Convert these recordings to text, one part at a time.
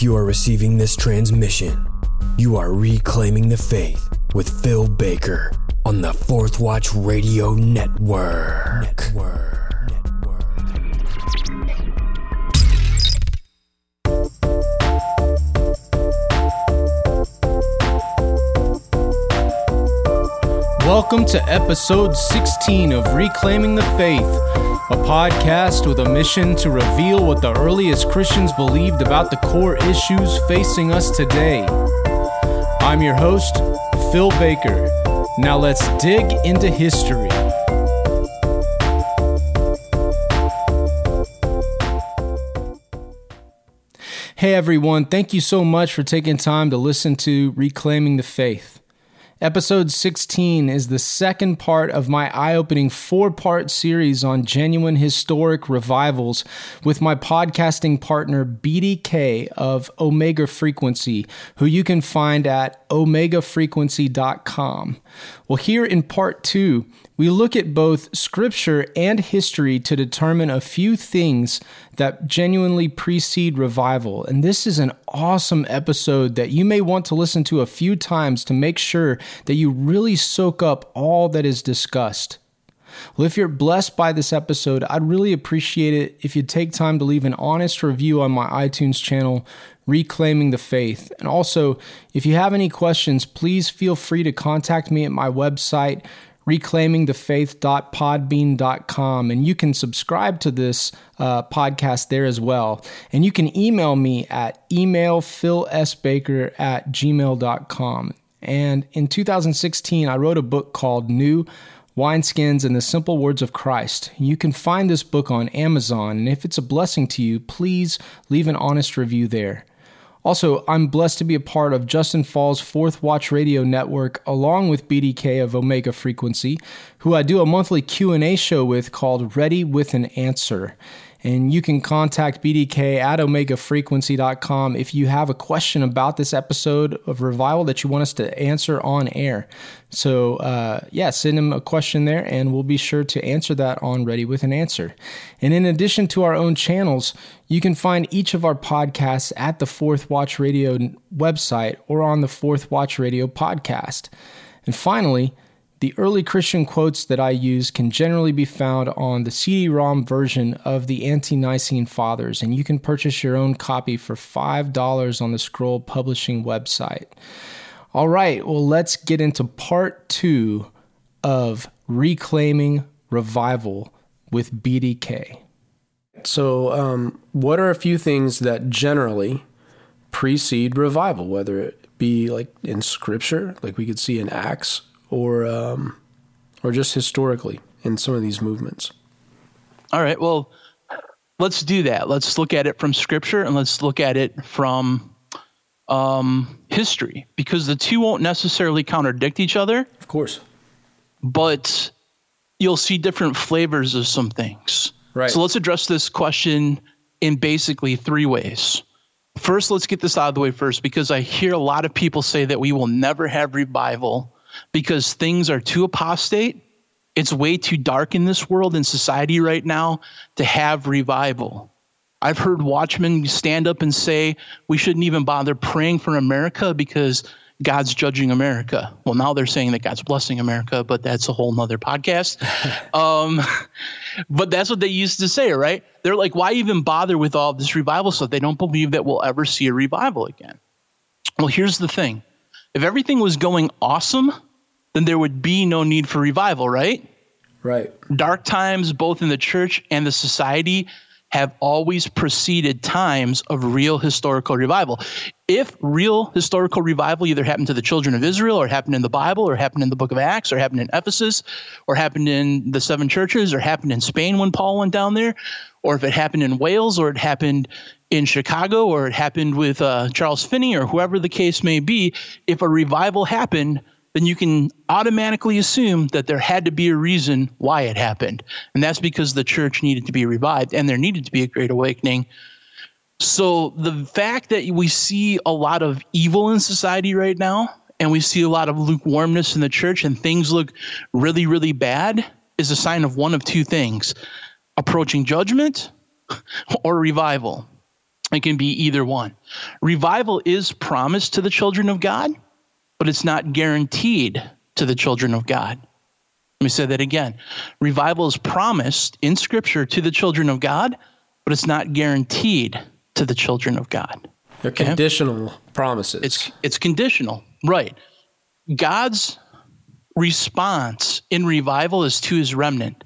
You are receiving this transmission, you are reclaiming the faith with Phil Baker on the Fourth Watch Radio Network. Network. Welcome to episode 16 of Reclaiming the Faith, a podcast with a mission to reveal what the earliest Christians believed about the core issues facing us today. I'm your host, Phil Baker. Now let's dig into history. Hey everyone, thank you so much for taking time to listen to Reclaiming the Faith. Episode 16 is the second part of my eye opening four part series on genuine historic revivals with my podcasting partner BDK of Omega Frequency, who you can find at omegafrequency.com. Well, here in part two, we look at both scripture and history to determine a few things that genuinely precede revival. And this is an awesome episode that you may want to listen to a few times to make sure that you really soak up all that is discussed. Well, if you're blessed by this episode, I'd really appreciate it if you'd take time to leave an honest review on my iTunes channel, Reclaiming the Faith. And also, if you have any questions, please feel free to contact me at my website, reclaimingthefaith.podbean.com. And you can subscribe to this uh, podcast there as well. And you can email me at emailphilsbaker at gmail.com. And in 2016, I wrote a book called New Wineskins and the Simple Words of Christ. You can find this book on Amazon. And if it's a blessing to you, please leave an honest review there. Also, I'm blessed to be a part of Justin Fall's Fourth Watch Radio Network along with BDK of Omega Frequency, who I do a monthly Q&A show with called Ready with an Answer. And you can contact BDK at omegafrequency.com if you have a question about this episode of Revival that you want us to answer on air. So, uh, yeah, send him a question there and we'll be sure to answer that on Ready with an Answer. And in addition to our own channels, you can find each of our podcasts at the Fourth Watch Radio website or on the Fourth Watch Radio podcast. And finally, the early Christian quotes that I use can generally be found on the CD ROM version of the Ante Nicene Fathers, and you can purchase your own copy for $5 on the Scroll Publishing website. All right, well, let's get into part two of Reclaiming Revival with BDK. So, um, what are a few things that generally precede revival, whether it be like in scripture, like we could see in Acts, or um, or just historically in some of these movements? All right. Well, let's do that. Let's look at it from scripture and let's look at it from um, history because the two won't necessarily contradict each other. Of course. But you'll see different flavors of some things. Right. So let's address this question in basically three ways. First, let's get this out of the way first because I hear a lot of people say that we will never have revival because things are too apostate. It's way too dark in this world and society right now to have revival. I've heard watchmen stand up and say we shouldn't even bother praying for America because God's judging America. Well, now they're saying that God's blessing America, but that's a whole nother podcast. um, but that's what they used to say, right? They're like, why even bother with all this revival stuff? They don't believe that we'll ever see a revival again. Well, here's the thing if everything was going awesome, then there would be no need for revival, right? Right. Dark times, both in the church and the society, have always preceded times of real historical revival. If real historical revival either happened to the children of Israel, or happened in the Bible, or happened in the book of Acts, or happened in Ephesus, or happened in the seven churches, or happened in Spain when Paul went down there, or if it happened in Wales, or it happened in Chicago, or it happened with uh, Charles Finney, or whoever the case may be, if a revival happened, then you can automatically assume that there had to be a reason why it happened. And that's because the church needed to be revived and there needed to be a great awakening. So the fact that we see a lot of evil in society right now and we see a lot of lukewarmness in the church and things look really, really bad is a sign of one of two things approaching judgment or revival. It can be either one. Revival is promised to the children of God, but it's not guaranteed to the children of God. Let me say that again. Revival is promised in Scripture to the children of God, but it's not guaranteed to the children of God. They're conditional promises. It's it's conditional, right? God's response in revival is to His remnant.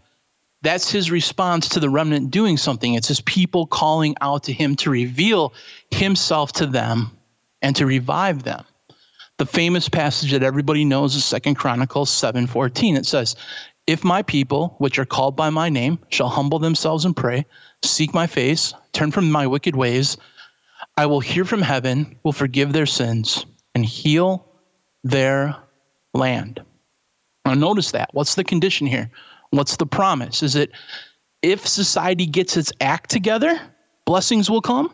That's His response to the remnant doing something. It's His people calling out to Him to reveal Himself to them and to revive them. The famous passage that everybody knows is Second Chronicles seven fourteen. It says, "If my people, which are called by my name, shall humble themselves and pray, seek my face, turn from my wicked ways." I will hear from heaven, will forgive their sins, and heal their land. Now, notice that. What's the condition here? What's the promise? Is it if society gets its act together, blessings will come?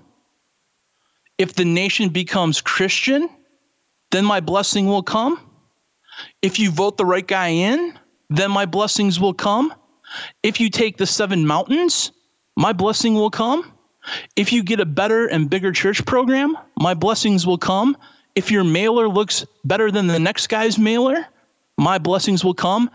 If the nation becomes Christian, then my blessing will come? If you vote the right guy in, then my blessings will come? If you take the seven mountains, my blessing will come? If you get a better and bigger church program, my blessings will come. If your mailer looks better than the next guy's mailer, my blessings will come.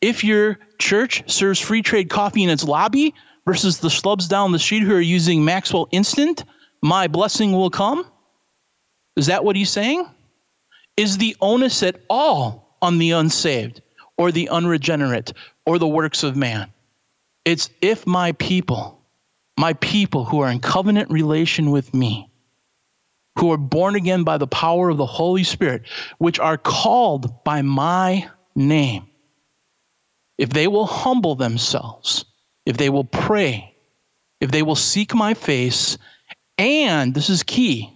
If your church serves free trade coffee in its lobby versus the schlubs down the street who are using Maxwell Instant, my blessing will come. Is that what he's saying? Is the onus at all on the unsaved or the unregenerate or the works of man? It's if my people my people who are in covenant relation with me, who are born again by the power of the Holy Spirit, which are called by my name, if they will humble themselves, if they will pray, if they will seek my face, and this is key,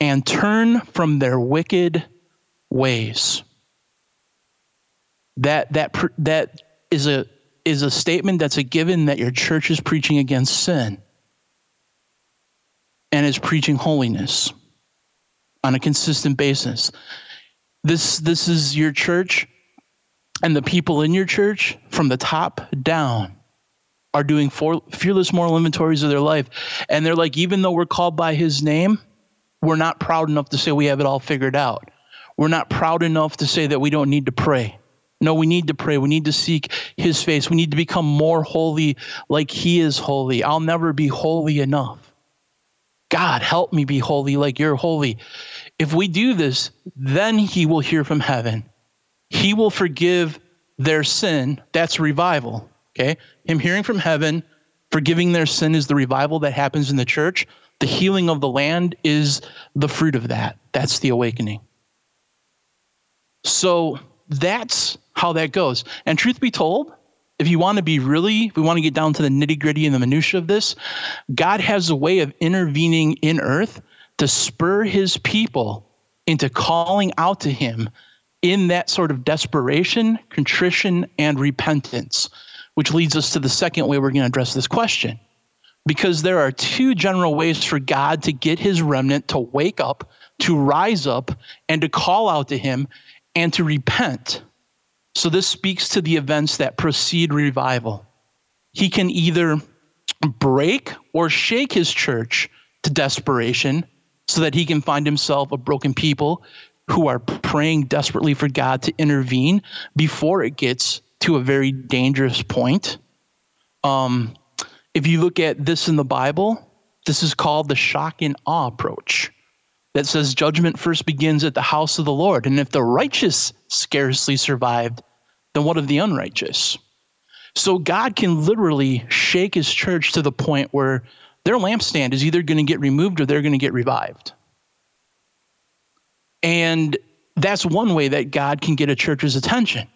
and turn from their wicked ways. That that that is a is a statement that's a given that your church is preaching against sin and is preaching holiness on a consistent basis. This, this is your church, and the people in your church from the top down are doing for, fearless moral inventories of their life. And they're like, even though we're called by his name, we're not proud enough to say we have it all figured out. We're not proud enough to say that we don't need to pray. No, we need to pray. We need to seek his face. We need to become more holy like he is holy. I'll never be holy enough. God, help me be holy like you're holy. If we do this, then he will hear from heaven. He will forgive their sin. That's revival. Okay? Him hearing from heaven, forgiving their sin is the revival that happens in the church. The healing of the land is the fruit of that. That's the awakening. So that's how that goes. And truth be told, if you want to be really, we want to get down to the nitty gritty and the minutia of this, God has a way of intervening in earth to spur his people into calling out to him in that sort of desperation, contrition, and repentance, which leads us to the second way we're going to address this question. Because there are two general ways for God to get his remnant to wake up, to rise up, and to call out to him and to repent. So this speaks to the events that precede revival. He can either break or shake his church to desperation so that he can find himself a broken people who are praying desperately for God to intervene before it gets to a very dangerous point. Um, if you look at this in the Bible, this is called the shock and awe approach that says judgment first begins at the house of the Lord. And if the righteous scarcely survived, then what of the unrighteous? So God can literally shake his church to the point where their lampstand is either going to get removed or they're going to get revived. And that's one way that God can get a church's attention.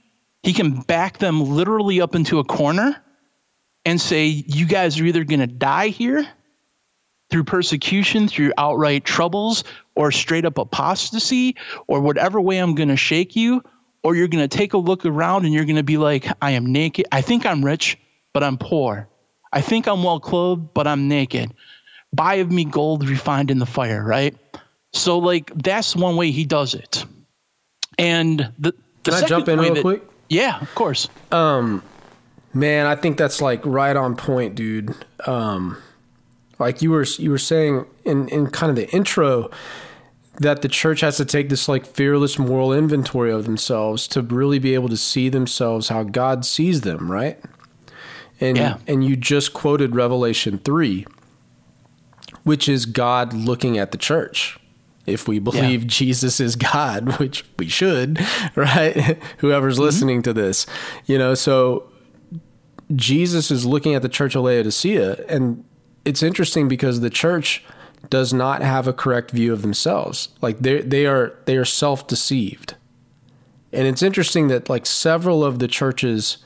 He can back them literally up into a corner and say, You guys are either going to die here through persecution, through outright troubles, or straight up apostasy, or whatever way I'm going to shake you, or you're going to take a look around and you're going to be like, I am naked. I think I'm rich, but I'm poor. I think I'm well clothed, but I'm naked. Buy of me gold refined in the fire, right? So, like, that's one way he does it. And the, can I jump in real that, quick? Yeah, of course. Um, man, I think that's like right on point, dude. Um, like you were you were saying in in kind of the intro that the church has to take this like fearless moral inventory of themselves to really be able to see themselves how God sees them, right? And Yeah. and you just quoted Revelation 3 which is God looking at the church. If we believe Jesus is God, which we should, right? Whoever's mm-hmm. listening to this, you know, so Jesus is looking at the church of Laodicea, and it's interesting because the church does not have a correct view of themselves. Like they they are they are self deceived, and it's interesting that like several of the churches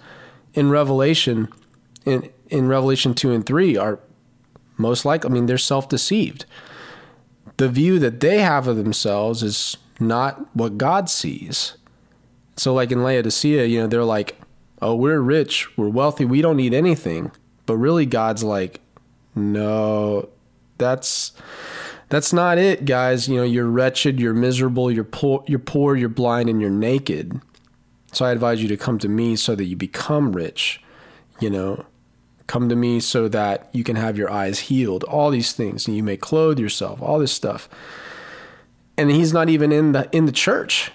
in Revelation, in in Revelation two and three, are most likely. I mean, they're self deceived. The view that they have of themselves is not what God sees. So, like in Laodicea, you know, they're like, oh, we're rich, we're wealthy, we don't need anything. But really, God's like, no, that's that's not it, guys. You know, you're wretched, you're miserable, you're poor, you're poor, you're blind, and you're naked. So I advise you to come to me so that you become rich. You know, come to me so that you can have your eyes healed. All these things, and you may clothe yourself. All this stuff. And he's not even in the in the church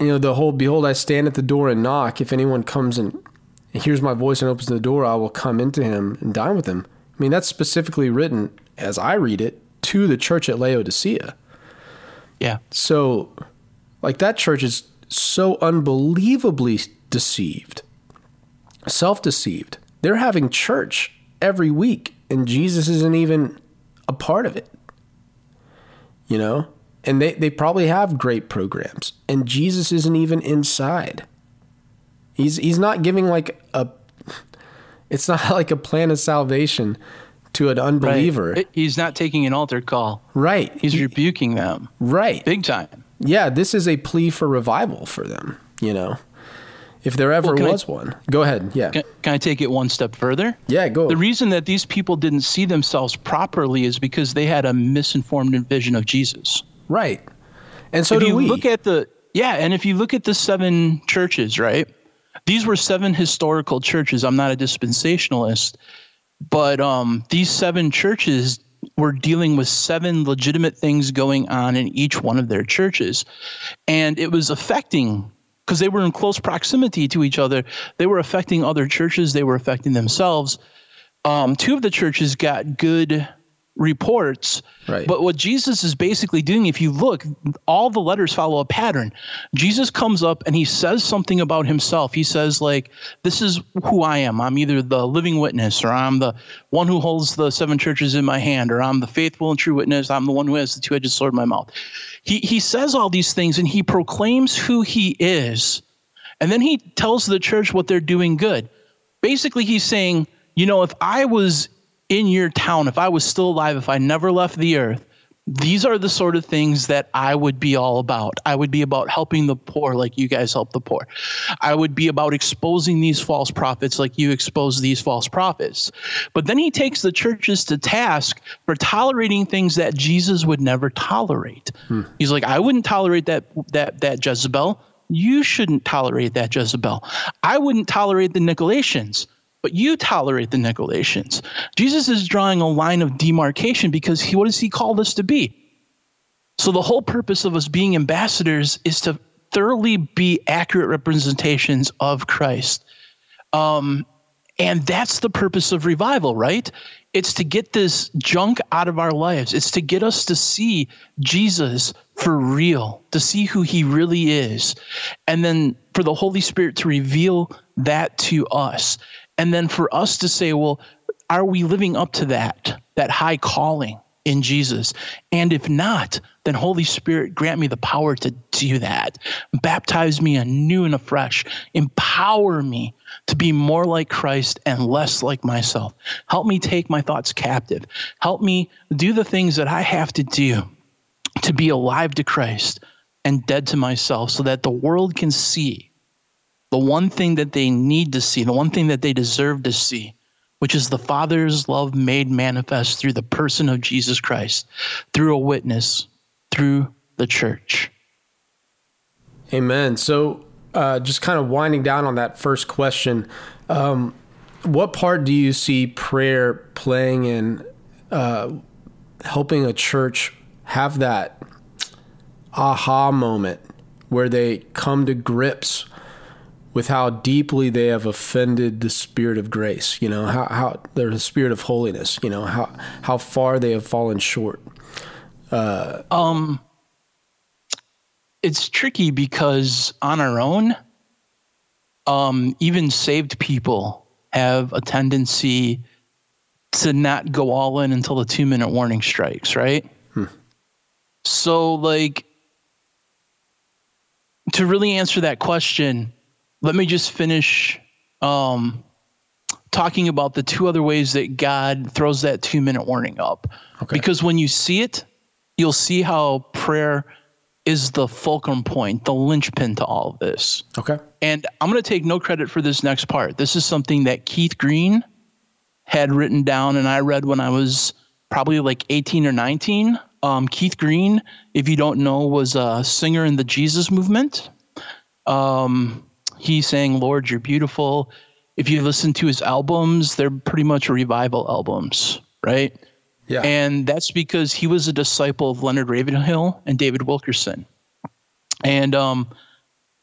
you know, the whole behold, I stand at the door and knock. If anyone comes and hears my voice and opens the door, I will come into him and dine with him. I mean, that's specifically written, as I read it, to the church at Laodicea. Yeah. So, like, that church is so unbelievably deceived, self deceived. They're having church every week, and Jesus isn't even a part of it. You know? And they, they probably have great programs, and Jesus isn't even inside. He's he's not giving like a it's not like a plan of salvation to an unbeliever. Right. He's not taking an altar call. Right. He's rebuking them right. big time. Yeah, this is a plea for revival for them, you know. If there ever Well, can I- was one. Go ahead. Yeah. Can, can I take it one step further? Yeah, go. The reason that these people didn't see themselves properly is because they had a misinformed vision of Jesus. right. And so if do you we. look at the yeah, and if you look at the seven churches, right? These were seven historical churches. I'm not a dispensationalist, but um, these seven churches were dealing with seven legitimate things going on in each one of their churches, and it was affecting because they were in close proximity to each other. They were affecting other churches. They were affecting themselves. Um, two of the churches got good reports. Right. But what Jesus is basically doing, if you look, all the letters follow a pattern. Jesus comes up and he says something about himself. He says, like, this is who I am. I'm either the living witness, or I'm the one who holds the seven churches in my hand, or I'm the faithful and true witness. I'm the one who has the two edged sword in my mouth. He he says all these things and he proclaims who he is. And then he tells the church what they're doing good. Basically, he's saying, you know, if I was in your town, if I was still alive, if I never left the earth, these are the sort of things that I would be all about. I would be about helping the poor like you guys help the poor. I would be about exposing these false prophets like you expose these false prophets. But then he takes the churches to task for tolerating things that Jesus would never tolerate. Hmm. He's like, I wouldn't tolerate that that that Jezebel. You shouldn't tolerate that Jezebel. I wouldn't tolerate the Nicolaitans but you tolerate the Nicolaitans. Jesus is drawing a line of demarcation because he, what does he call us to be? So the whole purpose of us being ambassadors is to thoroughly be accurate representations of Christ. Um, and that's the purpose of revival, right? It's to get this junk out of our lives. It's to get us to see Jesus for real, to see who he really is. And then for the Holy Spirit to reveal that to us. And then for us to say, well, are we living up to that, that high calling in Jesus? And if not, then Holy Spirit, grant me the power to do that. Baptize me anew and afresh. Empower me to be more like Christ and less like myself. Help me take my thoughts captive. Help me do the things that I have to do to be alive to Christ and dead to myself so that the world can see the one thing that they need to see, the one thing that they deserve to see, which is the Father's love made manifest through the person of Jesus Christ, through a witness, through the church. Amen. So, uh, just kind of winding down on that first question, um, what part do you see prayer playing in uh, helping a church have that aha moment where they come to grips with how deeply they have offended the spirit of grace, you know, how, how the spirit of holiness, you know, how, how far they have fallen short. Uh, um, it's tricky because on our own, um, even saved people have a tendency to not go all in until the two minute warning strikes, right? Hmm. So, like, to really answer that question, let me just finish um, talking about the two other ways that God throws that two minute warning up. Okay. Because when you see it, you'll see how prayer is the fulcrum point, the linchpin to all of this. Okay. And I'm going to take no credit for this next part. This is something that Keith Green had written down and I read when I was probably like 18 or 19. Um, Keith Green, if you don't know, was a singer in the Jesus movement. Um, he sang, Lord, you're beautiful. If you listen to his albums, they're pretty much revival albums, right? Yeah. And that's because he was a disciple of Leonard Ravenhill and David Wilkerson. And um,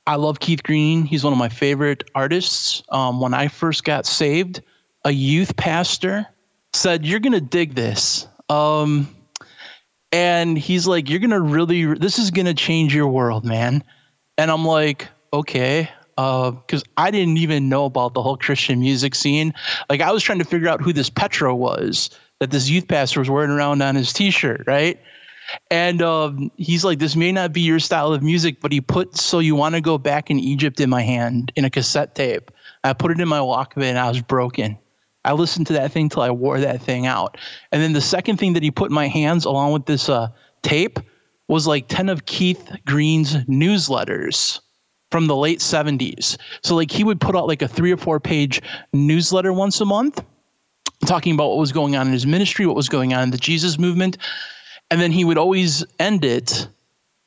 I love Keith Green. He's one of my favorite artists. Um, when I first got saved, a youth pastor said, You're going to dig this. Um, and he's like, You're going to really, this is going to change your world, man. And I'm like, Okay. Because uh, I didn't even know about the whole Christian music scene. Like, I was trying to figure out who this Petra was that this youth pastor was wearing around on his t-shirt, right? And um, he's like, "This may not be your style of music, but he put "So You Want to Go Back in Egypt" in my hand in a cassette tape. I put it in my Walkman. and I was broken. I listened to that thing till I wore that thing out. And then the second thing that he put in my hands, along with this uh, tape, was like ten of Keith Green's newsletters from the late 70s. So like he would put out like a three or four page newsletter once a month talking about what was going on in his ministry, what was going on in the Jesus movement. And then he would always end it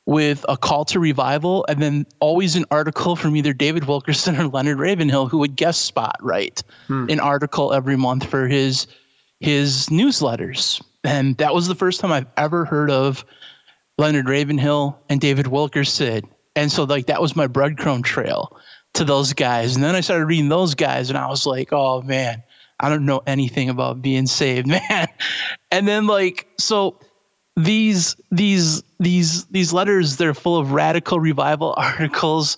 with a call to revival and then always an article from either David Wilkerson or Leonard Ravenhill who would guest spot write hmm. an article every month for his his newsletters. And that was the first time I've ever heard of Leonard Ravenhill and David Wilkerson. And so like that was my breadcrumb trail to those guys. And then I started reading those guys and I was like, oh man, I don't know anything about being saved, man. And then like so these these these these letters they're full of radical revival articles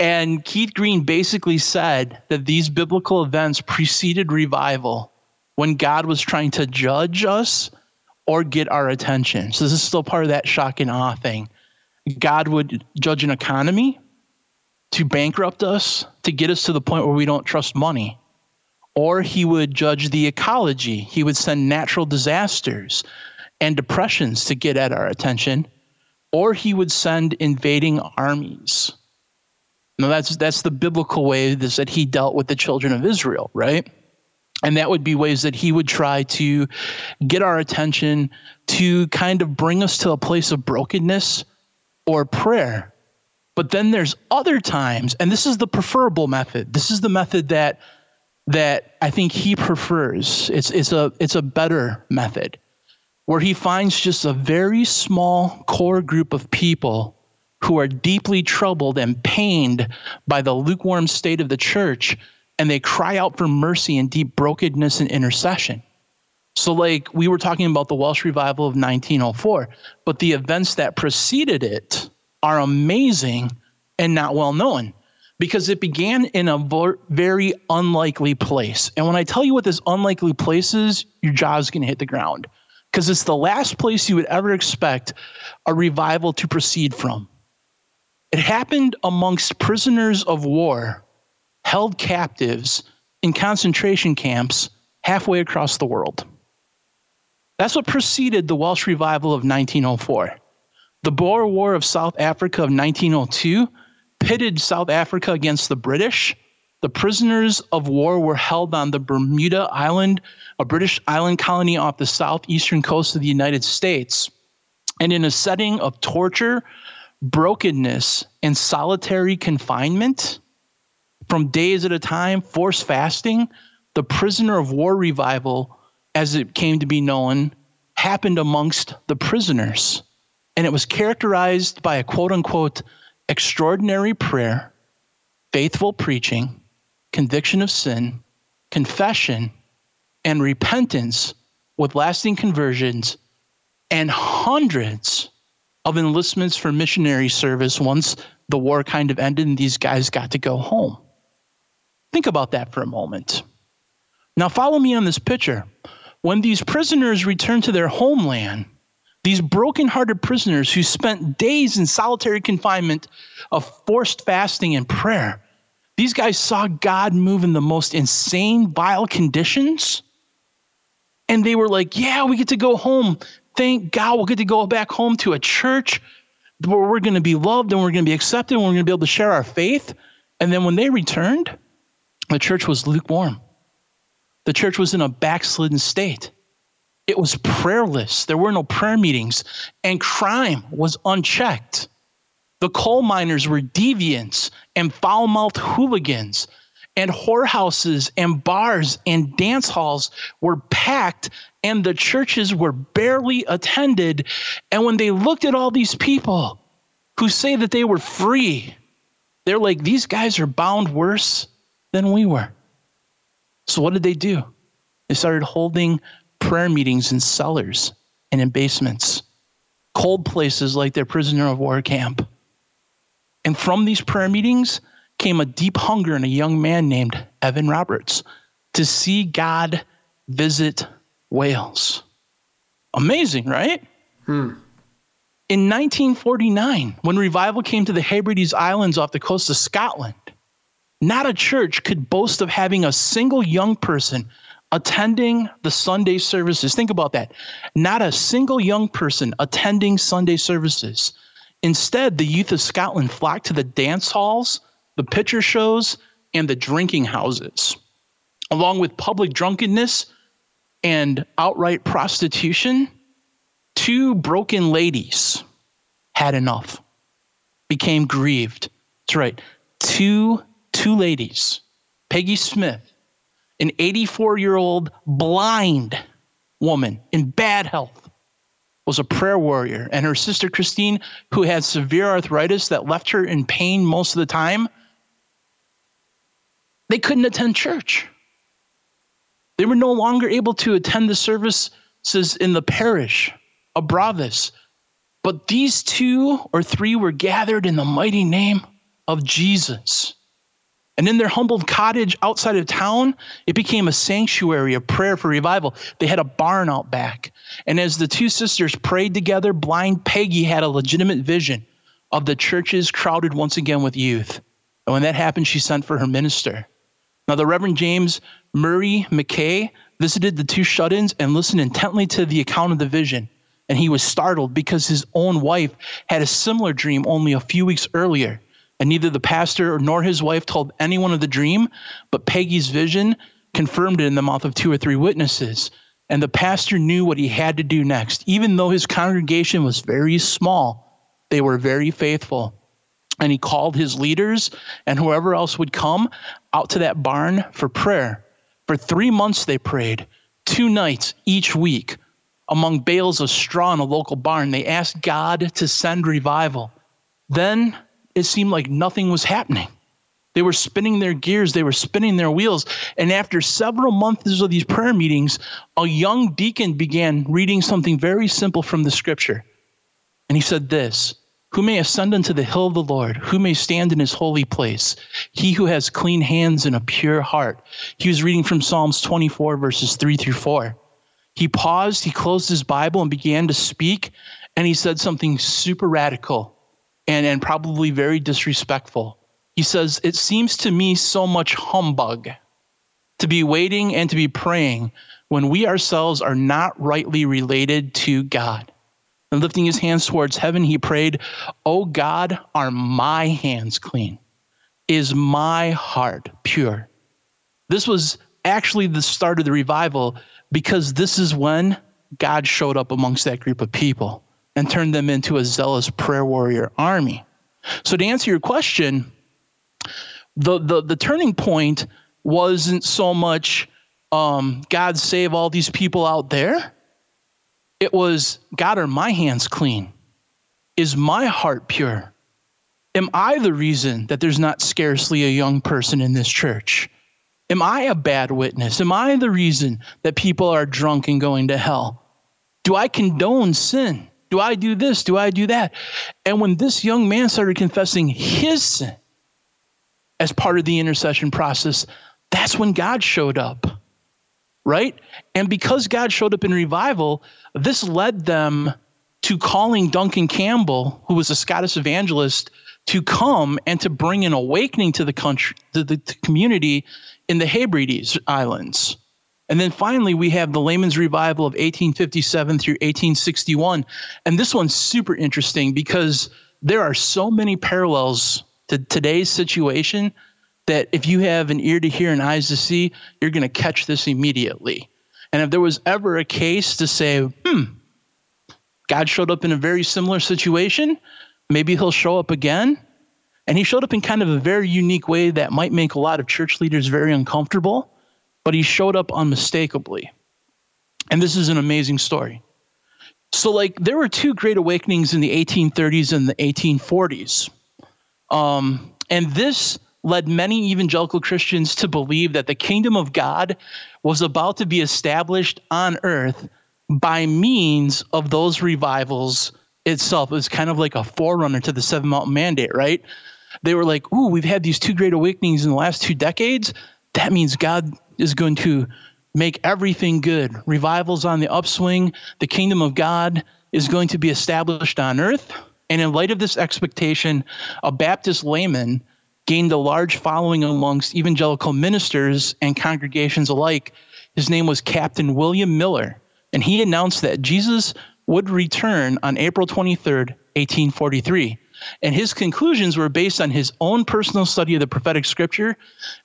and Keith Green basically said that these biblical events preceded revival when God was trying to judge us or get our attention. So this is still part of that shock and awe thing. God would judge an economy to bankrupt us, to get us to the point where we don't trust money or he would judge the ecology. He would send natural disasters and depressions to get at our attention, or he would send invading armies. Now that's that's the biblical way that he dealt with the children of Israel, right? And that would be ways that he would try to get our attention to kind of bring us to a place of brokenness or prayer. But then there's other times, and this is the preferable method. This is the method that that I think he prefers. It's, it's, a, it's a better method where he finds just a very small core group of people who are deeply troubled and pained by the lukewarm state of the church, and they cry out for mercy and deep brokenness and intercession. So, like we were talking about the Welsh revival of 1904, but the events that preceded it are amazing and not well known because it began in a very unlikely place. And when I tell you what this unlikely place is, your jaw's going to hit the ground because it's the last place you would ever expect a revival to proceed from. It happened amongst prisoners of war held captives in concentration camps halfway across the world. That's what preceded the Welsh revival of 1904. The Boer War of South Africa of 1902 pitted South Africa against the British. The prisoners of war were held on the Bermuda Island, a British island colony off the southeastern coast of the United States. And in a setting of torture, brokenness, and solitary confinement, from days at a time, forced fasting, the prisoner of war revival as it came to be known, happened amongst the prisoners. And it was characterized by a quote unquote extraordinary prayer, faithful preaching, conviction of sin, confession, and repentance with lasting conversions and hundreds of enlistments for missionary service once the war kind of ended and these guys got to go home. Think about that for a moment. Now, follow me on this picture. When these prisoners returned to their homeland, these broken-hearted prisoners who spent days in solitary confinement of forced fasting and prayer, these guys saw God move in the most insane, vile conditions. And they were like, Yeah, we get to go home. Thank God we'll get to go back home to a church where we're going to be loved and we're going to be accepted and we're going to be able to share our faith. And then when they returned, the church was lukewarm. The church was in a backslidden state. It was prayerless. There were no prayer meetings, and crime was unchecked. The coal miners were deviants and foul mouthed hooligans, and whorehouses and bars and dance halls were packed, and the churches were barely attended. And when they looked at all these people who say that they were free, they're like, these guys are bound worse than we were. So, what did they do? They started holding prayer meetings in cellars and in basements, cold places like their prisoner of war camp. And from these prayer meetings came a deep hunger in a young man named Evan Roberts to see God visit Wales. Amazing, right? Hmm. In 1949, when revival came to the Hebrides Islands off the coast of Scotland, not a church could boast of having a single young person attending the Sunday services. Think about that. Not a single young person attending Sunday services. Instead, the youth of Scotland flocked to the dance halls, the picture shows, and the drinking houses. Along with public drunkenness and outright prostitution, two broken ladies had enough, became grieved. That's right. Two two ladies, Peggy Smith, an 84 year old blind woman in bad health, was a prayer warrior, and her sister Christine, who had severe arthritis that left her in pain most of the time, they couldn't attend church. They were no longer able to attend the services in the parish of Barvas. But these two or three were gathered in the mighty name of Jesus. And in their humble cottage outside of town, it became a sanctuary, a prayer for revival. They had a barn out back. And as the two sisters prayed together, blind Peggy had a legitimate vision of the churches crowded once again with youth. And when that happened, she sent for her minister. Now, the Reverend James Murray McKay visited the two shut ins and listened intently to the account of the vision. And he was startled because his own wife had a similar dream only a few weeks earlier. And neither the pastor nor his wife told anyone of the dream, but Peggy's vision confirmed it in the mouth of two or three witnesses. And the pastor knew what he had to do next. Even though his congregation was very small, they were very faithful. And he called his leaders and whoever else would come out to that barn for prayer. For three months they prayed, two nights each week, among bales of straw in a local barn. They asked God to send revival. Then it seemed like nothing was happening. They were spinning their gears, they were spinning their wheels. And after several months of these prayer meetings, a young deacon began reading something very simple from the scripture. And he said this Who may ascend unto the hill of the Lord? Who may stand in his holy place? He who has clean hands and a pure heart. He was reading from Psalms 24, verses 3 through 4. He paused, he closed his Bible, and began to speak. And he said something super radical and, and probably very disrespectful. He says, It seems to me so much humbug to be waiting and to be praying when we ourselves are not rightly related to God. And lifting his hands towards heaven, he prayed, Oh God, are my hands clean? Is my heart pure? This was actually the start of the revival because this is when God showed up amongst that group of people and turned them into a zealous prayer warrior army. So to answer your question, the the, the turning point wasn't so much um, God save all these people out there. It was, God, are my hands clean? Is my heart pure? Am I the reason that there's not scarcely a young person in this church? Am I a bad witness? Am I the reason that people are drunk and going to hell? Do I condone sin? Do I do this? Do I do that? And when this young man started confessing his sin as part of the intercession process, that's when God showed up, right? And because God showed up in revival, this led them to calling Duncan Campbell, who was a Scottish evangelist, to come and to bring an awakening to the country, to the, community in the Hebrides Islands. And then finally, we have the layman's revival of 1857 through 1861. And this one's super interesting because there are so many parallels to today's situation that if you have an ear to hear and eyes to see, you're going to catch this immediately. And if there was ever a case to say, hmm, God showed up in a very similar situation, maybe he'll show up again. And he showed up in kind of a very unique way that might make a lot of church leaders very uncomfortable, but he showed up unmistakably. And this is an amazing story. So, like, there were two great awakenings in the 1830s and the 1840s. Um, and this led many evangelical Christians to believe that the kingdom of God was about to be established on earth by means of those revivals itself. It was kind of like a forerunner to the Seven Mountain Mandate, right? They were like, ooh, we've had these two great awakenings in the last two decades. That means God is going to make everything good. Revivals on the upswing. The kingdom of God is going to be established on earth. And in light of this expectation, a Baptist layman gained a large following amongst evangelical ministers and congregations alike. His name was Captain William Miller, and he announced that Jesus would return on April 23rd, 1843. And his conclusions were based on his own personal study of the prophetic scripture,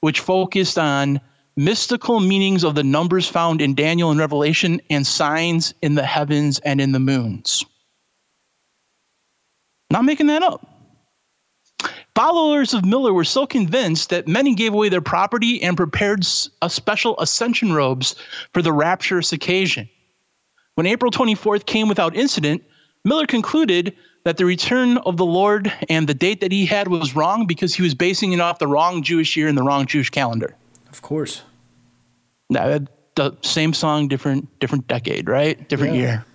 which focused on mystical meanings of the numbers found in Daniel and Revelation and signs in the heavens and in the moons. Not making that up. Followers of Miller were so convinced that many gave away their property and prepared a special ascension robes for the rapturous occasion. When April 24th came without incident, Miller concluded that the return of the Lord and the date that he had was wrong because he was basing it off the wrong Jewish year and the wrong Jewish calendar. Of course. Now, the same song, different different decade, right? Different yeah. year.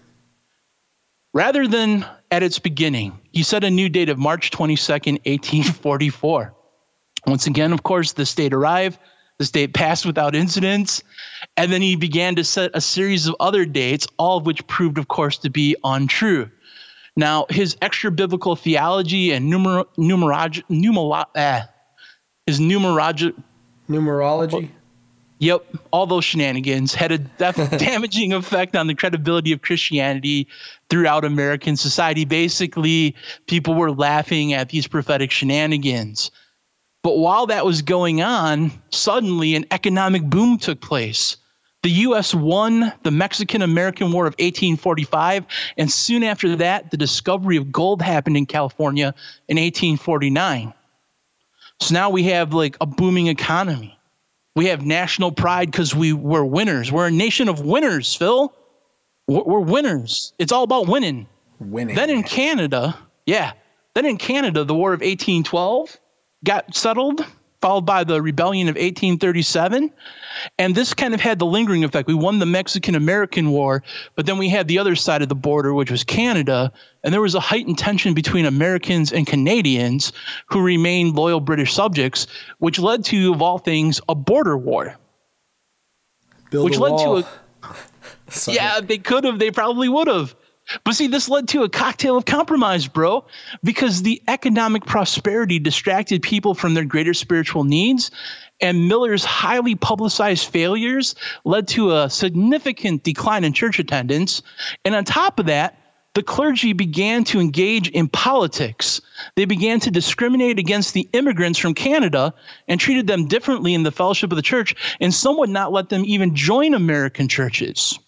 Rather than at its beginning. He set a new date of March 22nd, 1844. Once again, of course, this date arrived. This date passed without incidents. And then he began to set a series of other dates, all of which proved, of course, to be untrue. Now, his extra biblical theology and numer- numerology, numero- eh, his numerology, numerology, Yep, all those shenanigans had a def- damaging effect on the credibility of Christianity throughout American society. Basically, people were laughing at these prophetic shenanigans. But while that was going on, suddenly an economic boom took place. The U.S. won the Mexican American War of 1845, and soon after that, the discovery of gold happened in California in 1849. So now we have like a booming economy. We have national pride because we were winners. We're a nation of winners, Phil. We're winners. It's all about winning. Winning. Then in Canada, yeah. Then in Canada, the War of 1812 got settled followed by the rebellion of 1837. And this kind of had the lingering effect. We won the Mexican American War, but then we had the other side of the border, which was Canada. And there was a heightened tension between Americans and Canadians who remained loyal British subjects, which led to, of all things, a border war. Build which led wall. to a. yeah, they could have. They probably would have. But see, this led to a cocktail of compromise, bro, because the economic prosperity distracted people from their greater spiritual needs. And Miller's highly publicized failures led to a significant decline in church attendance. And on top of that, the clergy began to engage in politics. They began to discriminate against the immigrants from Canada and treated them differently in the fellowship of the church, and some would not let them even join American churches.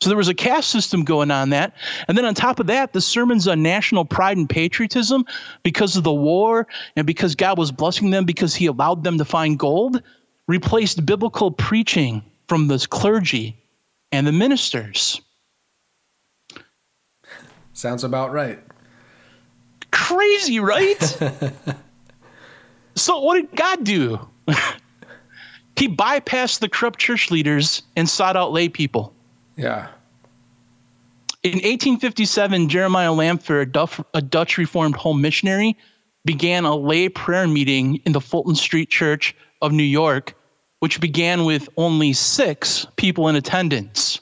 So there was a caste system going on that. And then on top of that, the sermons on national pride and patriotism because of the war and because God was blessing them because he allowed them to find gold replaced biblical preaching from the clergy and the ministers. Sounds about right. Crazy, right? so, what did God do? he bypassed the corrupt church leaders and sought out lay people. Yeah. In 1857, Jeremiah Lanphier, a a Dutch Reformed home missionary, began a lay prayer meeting in the Fulton Street Church of New York, which began with only six people in attendance.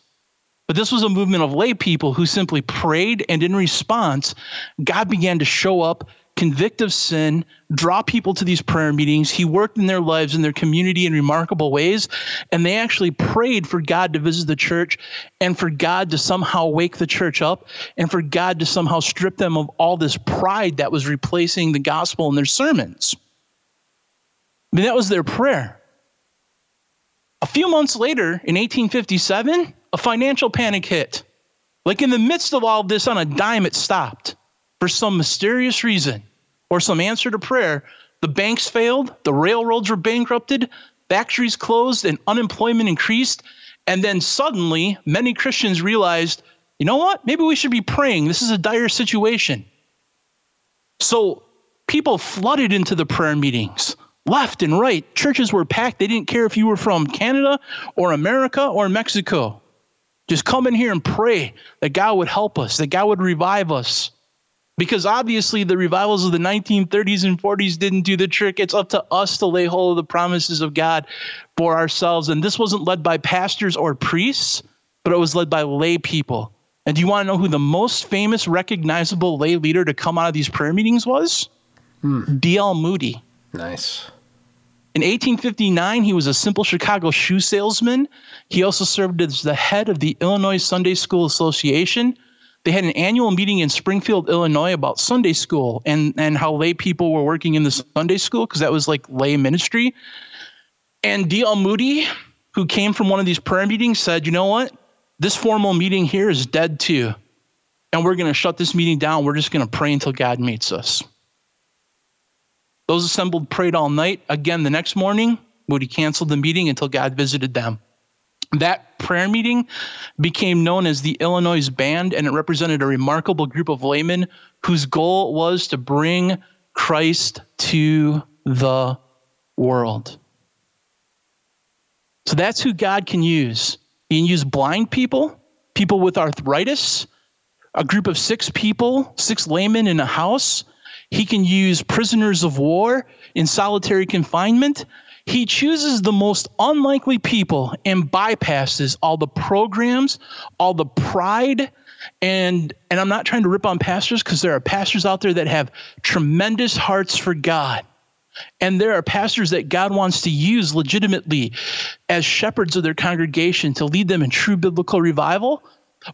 But this was a movement of lay people who simply prayed, and in response, God began to show up convict of sin, draw people to these prayer meetings. He worked in their lives, in their community in remarkable ways. And they actually prayed for God to visit the church and for God to somehow wake the church up and for God to somehow strip them of all this pride that was replacing the gospel in their sermons. I mean, that was their prayer. A few months later, in 1857, a financial panic hit. Like in the midst of all this, on a dime, it stopped for some mysterious reason or some answer to prayer, the banks failed, the railroads were bankrupted, factories closed, and unemployment increased. And then suddenly, many Christians realized, you know what? Maybe we should be praying. This is a dire situation. So people flooded into the prayer meetings left and right. Churches were packed. They didn't care if you were from Canada or America or Mexico. Just come in here and pray that God would help us, that God would revive us. Because obviously, the revivals of the 1930s and 40s didn't do the trick. It's up to us to lay hold of the promises of God for ourselves. And this wasn't led by pastors or priests, but it was led by lay people. And do you want to know who the most famous, recognizable lay leader to come out of these prayer meetings was? Hmm. D.L. Moody. Nice. In 1859, he was a simple Chicago shoe salesman. He also served as the head of the Illinois Sunday School Association, they had an annual meeting in Springfield, Illinois about Sunday school and, and how lay people were working in the Sunday school because that was like lay ministry. And D.L. Moody, who came from one of these prayer meetings, said, You know what? This formal meeting here is dead too. And we're going to shut this meeting down. We're just going to pray until God meets us. Those assembled prayed all night. Again, the next morning, Moody canceled the meeting until God visited them. That prayer meeting became known as the Illinois Band, and it represented a remarkable group of laymen whose goal was to bring Christ to the world. So that's who God can use. He can use blind people, people with arthritis, a group of six people, six laymen in a house. He can use prisoners of war in solitary confinement. He chooses the most unlikely people and bypasses all the programs, all the pride, and and I'm not trying to rip on pastors because there are pastors out there that have tremendous hearts for God. And there are pastors that God wants to use legitimately as shepherds of their congregation to lead them in true biblical revival.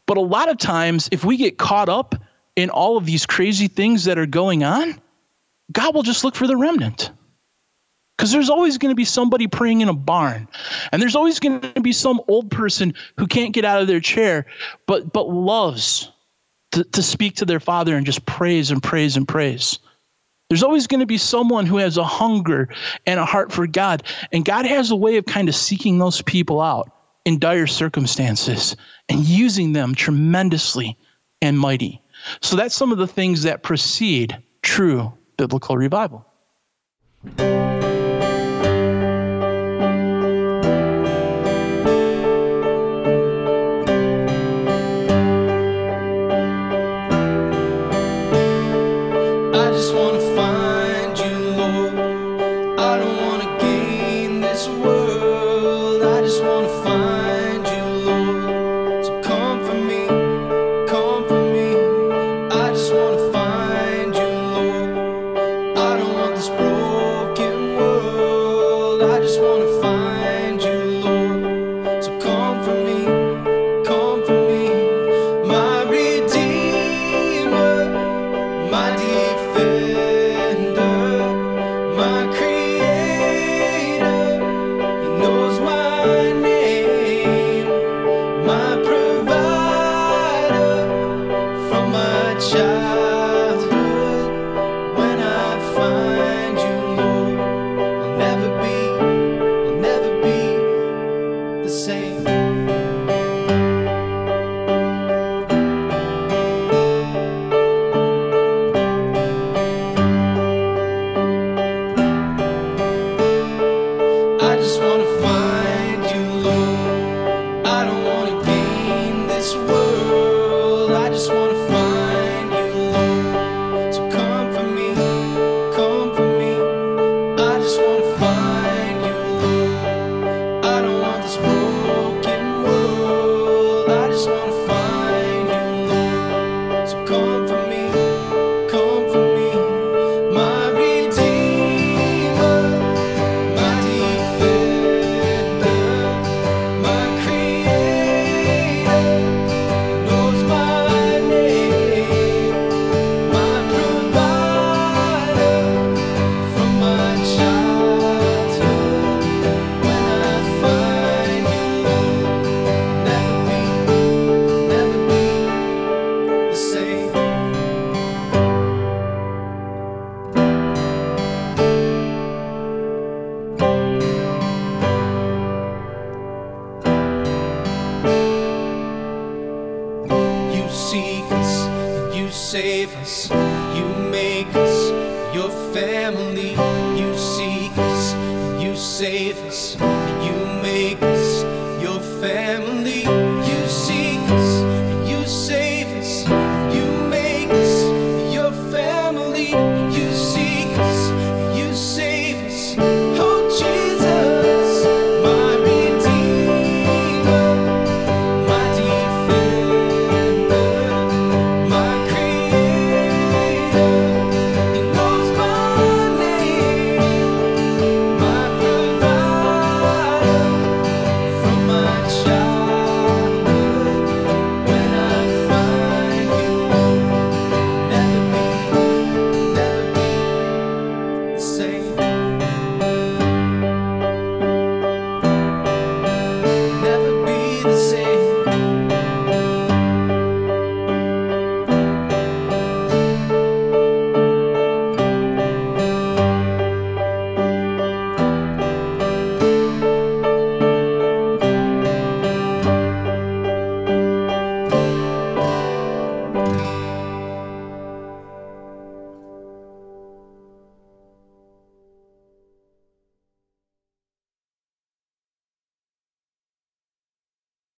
But a lot of times, if we get caught up in all of these crazy things that are going on, God will just look for the remnant. Because there's always going to be somebody praying in a barn. And there's always going to be some old person who can't get out of their chair, but, but loves to, to speak to their father and just praise and praise and praise. There's always going to be someone who has a hunger and a heart for God. And God has a way of kind of seeking those people out in dire circumstances and using them tremendously and mighty. So that's some of the things that precede true biblical revival. just wanna